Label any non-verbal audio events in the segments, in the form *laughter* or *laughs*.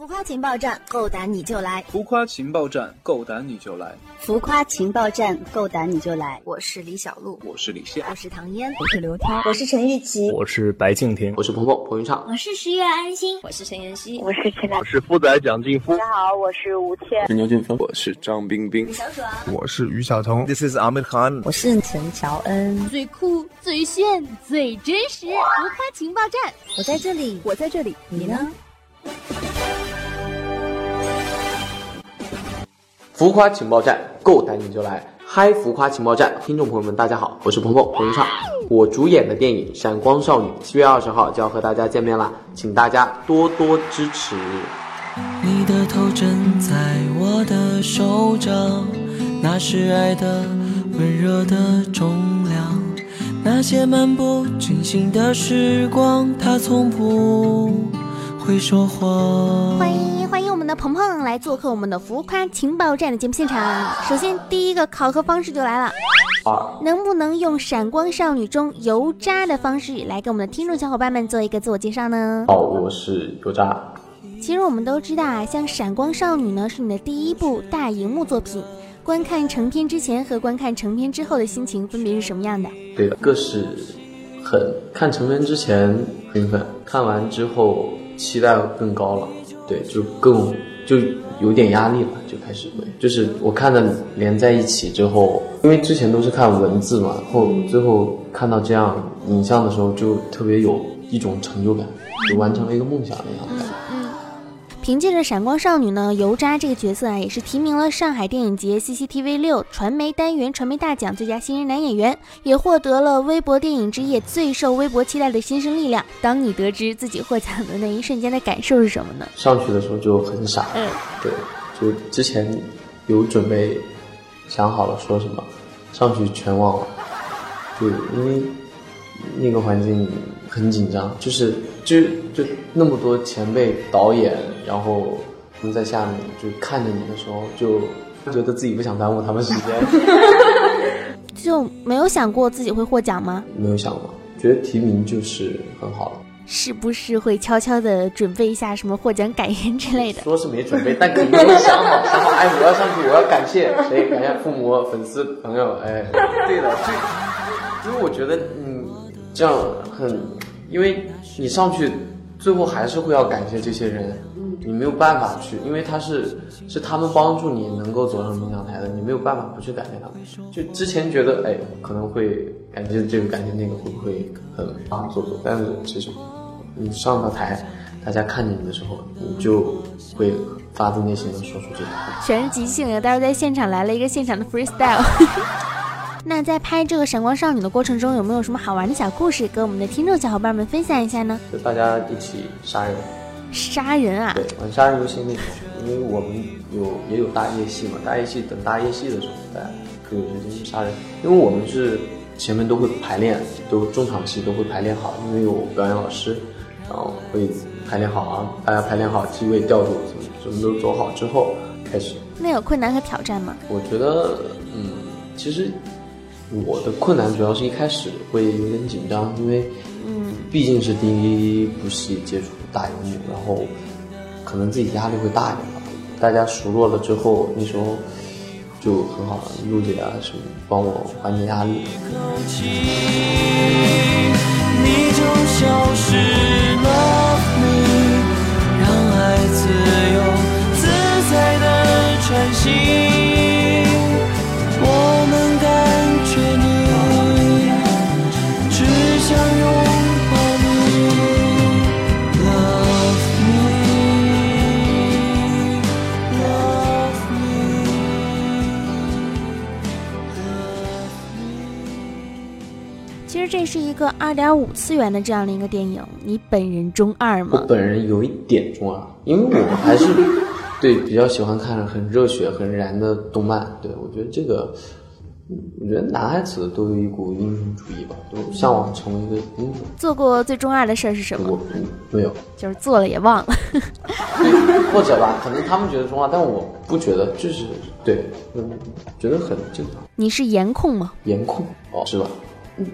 浮夸情报站，够胆你就来！浮夸情报站，够胆你就来！浮夸情报站，够胆你就来！我是李小璐，我是李现，我是唐嫣，我是刘涛，我是陈玉琪，我是白敬亭，我是鹏鹏彭昱畅，我是十月安心，我是陈妍希，我是陈我是富仔蒋劲夫，大家好，我是吴倩，是牛俊峰，我是张冰冰，小爽，我是于晓彤，This is Ahmed Khan，我是陈乔恩，最酷、最炫、最真实，浮夸情报站，我在这里，我在这里，你呢？浮夸情报站，够胆你就来！嗨，浮夸情报站，听众朋友们，大家好，我是鹏鹏彭昱畅。我主演的电影《闪光少女》七月二十号就要和大家见面啦，请大家多多支持。你的头枕在我的手掌，那是爱的温热的重量。那些漫不经心的时光，它从不会说谎。欢迎欢迎的鹏鹏来做客我们的浮夸情报站的节目现场。首先第一个考核方式就来了，能不能用《闪光少女》中油渣的方式来给我们的听众小伙伴们做一个自我介绍呢？哦，我是油渣。其实我们都知道啊，像《闪光少女》呢是你的第一部大荧幕作品，观看成片之前和观看成片之后的心情分别是什么样的？对的，各是很看成片之前兴奋，看完之后期待更高了，对，就更就有点压力了，就开始会，就是我看的连在一起之后，因为之前都是看文字嘛，后最后看到这样影像的时候，就特别有一种成就感，就完成了一个梦想一样的感觉。凭借着《闪光少女》呢，油渣这个角色啊，也是提名了上海电影节 CCTV 六传媒单元传媒大奖最佳新人男演员，也获得了微博电影之夜最受微博期待的新生力量。当你得知自己获奖的那一瞬间的感受是什么呢？上去的时候就很傻，嗯，对，就之前有准备想好了说什么，上去全忘了，对因为那个环境很紧张，就是就就那么多前辈导演。然后他们在下面就看着你的时候，就觉得自己不想耽误他们时间，*laughs* 就没有想过自己会获奖吗？没有想过，觉得提名就是很好了。是不是会悄悄的准备一下什么获奖感言之类的？说是没准备，但肯定会想好，想好。哎，我要上去，我要感谢谁？感谢父母、粉丝、朋友。哎，对的，就因为我觉得，嗯，这样很，因为你上去，最后还是会要感谢这些人。你没有办法去，因为他是是他们帮助你能够走上领奖台的，你没有办法不去感谢他们。就之前觉得，哎，可能会感谢这个感谢那个，会不会很啊做作？但是其实你上到台，大家看见你的时候，你就会发自内心的说出这句话。全是即兴的，待会儿在现场来了一个现场的 freestyle。*laughs* 那在拍这个《闪光少女》的过程中，有没有什么好玩的小故事跟我们的听众小伙伴们分享一下呢？就大家一起杀人。杀人啊！对，玩杀人游戏那种，因为我们有也有大夜戏嘛，大夜戏等大夜戏的时候，大家可以有时间去杀人。因为我们是前面都会排练，都中场戏都会排练好，因为有表演老师，然后会排练好啊，大家排练好机位调度什么什么都走好之后开始。那有困难和挑战吗？我觉得，嗯，其实我的困难主要是一开始会有点紧张，因为嗯，毕竟是第一部戏接触。大荧幕，然后可能自己压力会大一点吧。大家熟络了之后，那时候就很好了。陆姐啊什么帮我缓解压力。其实这是一个二点五次元的这样的一个电影，你本人中二吗？我本人有一点中二，因为我还是对比较喜欢看很热血、很燃的动漫。对我觉得这个，我觉得男孩子都有一股英雄主义吧，都向往成为一个英雄。做过最中二的事儿是什么我么？没有，就是做了也忘了。*laughs* 或者吧，可能他们觉得中二，但我不觉得，就是对，嗯，觉得很正常。你是颜控吗？颜控哦，是吧？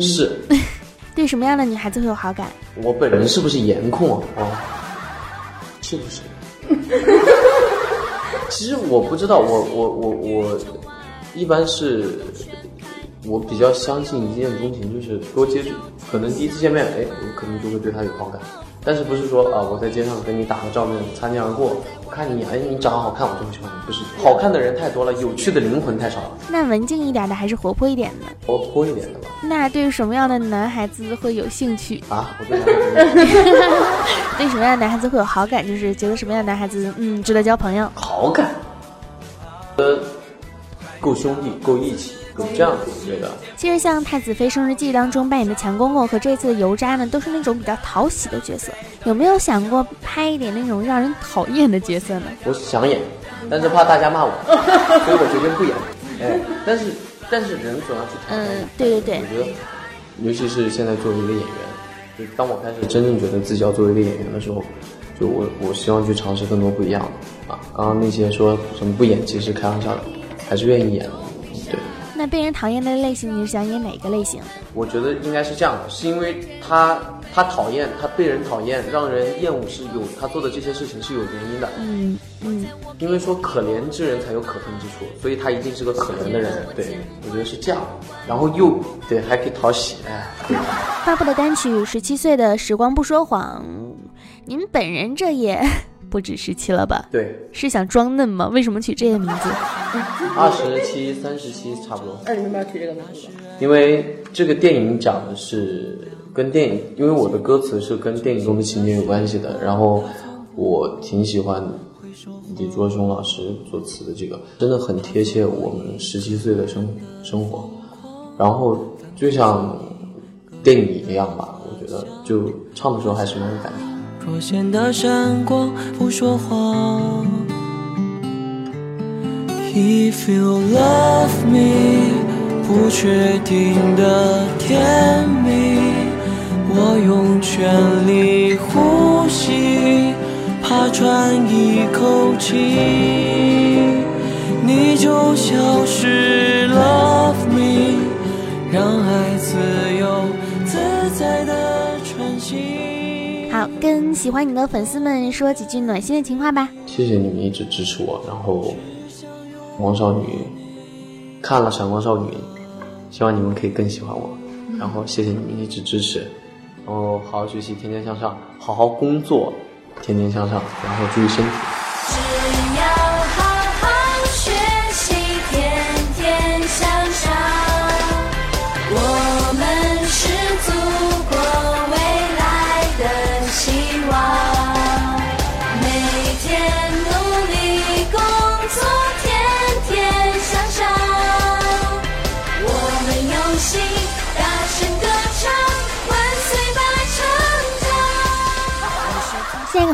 是 *laughs* 对什么样的女孩子会有好感？我本人是不是颜控啊？哦，是不是？*laughs* 其实我不知道，我我我我一般是，我比较相信一见钟情，就是多接触，可能第一次见面，哎，我可能就会对她有好感。但是不是说啊，我在街上跟你打个照面，擦肩而过，我看你，哎，你长得好看，我就会喜欢你。不是，好看的人太多了，有趣的灵魂太少了。那文静一点的还是活泼一点的？活泼一点的吧。那对什么样的男孩子会有兴趣啊？我对男孩子对什么样的男孩子会有好感？就是觉得什么样的男孩子，嗯，值得交朋友？好感，呃，够兄弟，够义气。这样子觉得，其实像《太子妃升日记》当中扮演的强公公和这次的油渣呢，都是那种比较讨喜的角色。有没有想过拍一点那种让人讨厌的角色呢？我想演，但是怕大家骂我，*laughs* 所以我决定不演。哎，但是但是人总要去嗯，对对对。我觉得，尤其是现在作为一个演员，就当我开始真正觉得自己要作为一个演员的时候，就我我希望去尝试更多不一样的啊。刚刚那些说什么不演，其实开玩笑的，还是愿意演的。对。那被人讨厌的类型，你是想演哪个类型？我觉得应该是这样的，是因为他他讨厌他被人讨厌，让人厌恶是有他做的这些事情是有原因的。嗯嗯，因为说可怜之人才有可恨之处，所以他一定是个可怜的人。对，我觉得是这样。然后又对还可以讨喜，哎。发布的单曲《十七岁的时光不说谎》，您本人这也。不止十七了吧？对，是想装嫩吗？为什么取这个名字？*laughs* 二十七、三十七差不多。那你为什么要取这个名字？因为这个电影讲的是跟电影，因为我的歌词是跟电影中的情节有关系的。然后我挺喜欢李卓雄老师作词的这个，真的很贴切我们十七岁的生生活。然后就像电影一样吧，我觉得就唱的时候还是蛮有感觉。若现的闪光不说谎。If you love me，不确定的甜蜜，我用全力呼吸，怕喘一口气，你就消失。Love me，让爱自由自在的喘息。跟喜欢你的粉丝们说几句暖心的情话吧。谢谢你们一直支持我，然后王少女看了《闪光少女》，希望你们可以更喜欢我。然后谢谢你们一直支持，然后好好学习，天天向上，好好工作，天天向上，然后注意身体。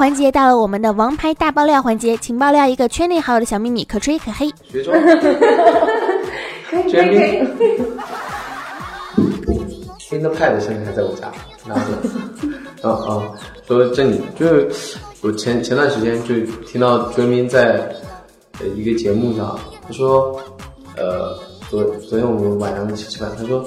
环节到了，我们的王牌大爆料环节，请爆料一个圈内好友的小秘密，可吹可黑。学装。圈内。新的 pad 现在还在我家拿着。啊啊，说真的，就是我前前段时间就听到追明在呃一个节目上，他说，呃，昨昨天我们晚上一起吃饭，他说。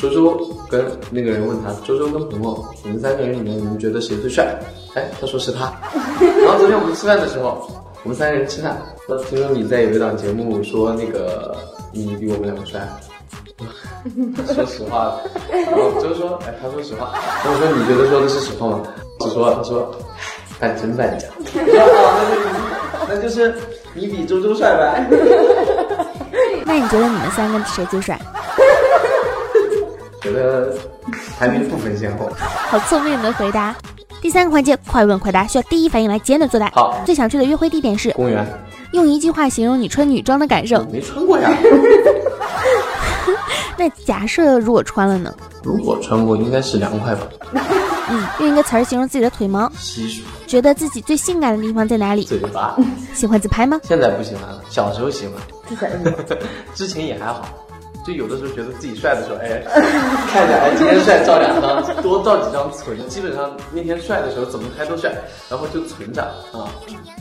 周周跟那个人问他，周周跟鹏鹏，你们三个人里面，你们觉得谁最帅？哎，他说是他。然后昨天我们吃饭的时候，我们三个人吃饭，说听说你在有一档节目说那个你比我们两个帅。说实话。然后周说，哎，他说实话。我说你觉得说的是实话吗？他说，他说，半真半假。那就是你比周周帅呗。那你觉得你们三个谁最帅？觉得排名不分先后，好聪明的回答。第三个环节，快问快答，需要第一反应来简短作答。好，最想去的约会地点是公园。用一句话形容你穿女装的感受。没穿过呀。*laughs* 那假设如果穿了呢？如果穿过，应该是凉快吧。嗯，用一个词儿形容自己的腿毛。稀疏。觉得自己最性感的地方在哪里？嘴巴。喜欢自拍吗？现在不喜欢了，小时候喜欢。之前，*laughs* 之前也还好。就有的时候觉得自己帅的时候，哎，*laughs* 看着哎，今天帅照两张，多照几张存。基本上那天帅的时候怎么拍都帅，然后就存着啊。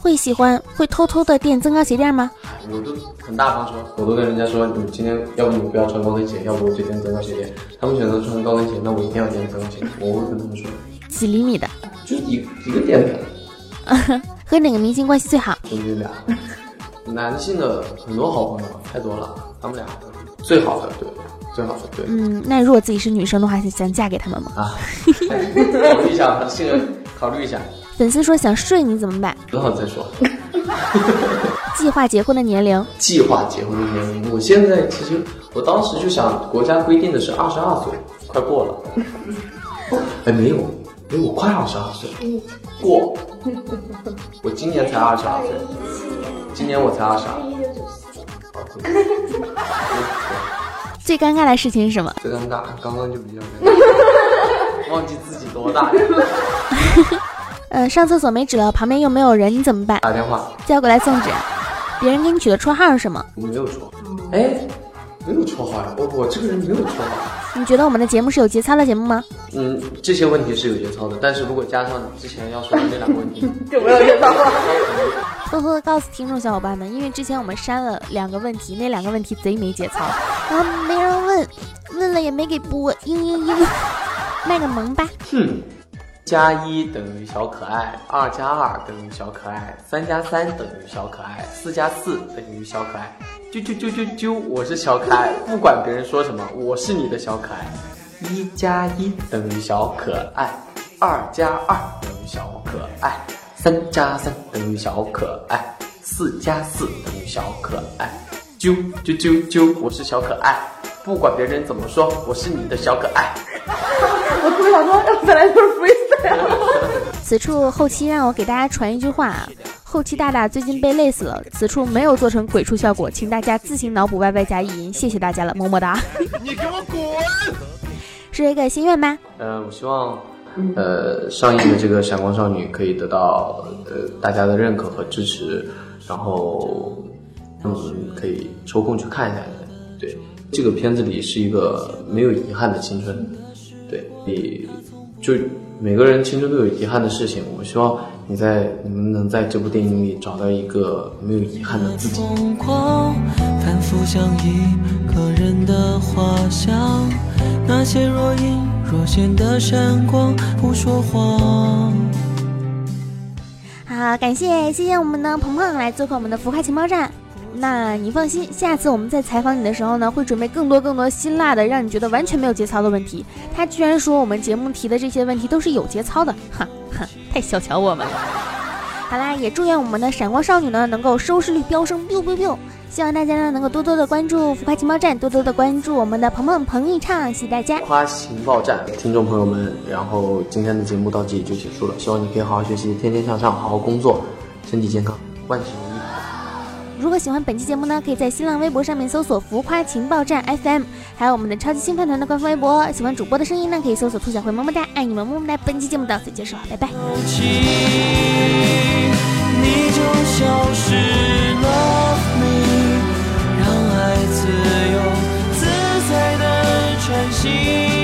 会喜欢会偷偷的垫增高鞋垫吗？我都很大方说，我都跟人家说，你今天要不你不要穿高跟鞋，要不我就垫增高鞋垫。他们选择穿高跟鞋，那我一定要垫增高鞋垫。我会跟他们说，几厘米的？就一一个垫的。*laughs* 和哪个明星关系最好？兄弟俩，男性的很多好朋友太多了，他们俩最好的对，最好的对。嗯，那如果自己是女生的话，想嫁给他们吗？啊，考虑一下，这个考虑一下。粉丝说想睡你怎么办？等会再说。*laughs* 计划结婚的年龄？计划结婚的年龄？我现在其实，我当时就想，国家规定的是二十二岁，快过了。*laughs* 哎，没有，哎，我快二十二岁，过。我今年才二十二岁，今年我才二十二。*laughs* 最尴尬的事情是什么？最尴尬，刚刚就比较尴尬，*laughs* 忘记自己多大。*laughs* 呃，上厕所没纸了，旁边又没有人，你怎么办？打电话叫过来送纸。别人给你取的绰号是什么？我没有绰，哎，没有绰号呀，我我这个人没有绰号。你觉得我们的节目是有节操的节目吗？嗯，这些问题是有节操的，但是如果加上之前要说的那两个问题，就没有节操了。偷偷的告诉听众小伙伴们，因为之前我们删了两个问题，那两个问题贼没节操，然后没人问，问了也没给播，嘤嘤嘤，卖个萌吧。哼。加一等于小可爱，二加二等于小可爱，三加三等于小可爱，四加四等于小可爱。啾啾啾啾啾，我是小可爱，不管别人说什么，我是你的小可爱。一加一等于小可爱，二加二等于小可爱，三加三等于小可爱，四加四等于小可爱。啾啾啾啾，我是小可爱，不管别人怎么说，我是你的小可爱。我特别想说，本来就是 free。此处后期让我给大家传一句话啊，后期大大最近被累死了，此处没有做成鬼畜效果，请大家自行脑补 YY 加意淫，谢谢大家了，么么哒。你给我滚！*laughs* 是一个心愿吗？呃，我希望，呃，上映的这个《闪光少女》可以得到呃大家的认可和支持，然后嗯。可以抽空去看一下。对，这个片子里是一个没有遗憾的青春，对，你就。每个人青春都有遗憾的事情，我希望你在你们能在这部电影里找到一个没有遗憾的自己。反复像一个人的画像，那些若隐若现的闪光不说谎。好，感谢谢谢我们的鹏鹏来做客我们的浮夸情报站。那你放心，下次我们在采访你的时候呢，会准备更多更多辛辣的，让你觉得完全没有节操的问题。他居然说我们节目提的这些问题都是有节操的，哈哈，太小瞧我们了。好啦，也祝愿我们的闪光少女呢能够收视率飙升，biu biu biu。希望大家呢能够多多的关注浮夸情报站，多多的关注我们的鹏鹏彭昱畅，谢谢大家。浮夸情报站听众朋友们，然后今天的节目到这里就结束了，希望你可以好好学习，天天向上，好好工作，身体健康，万事如意。如果喜欢本期节目呢，可以在新浪微博上面搜索“浮夸情报站 FM”，还有我们的超级星饭团的官方微博。喜欢主播的声音呢，可以搜索“兔小慧么么哒”，爱你们么么哒。本期节目到此结束，拜拜。你就消失了。心。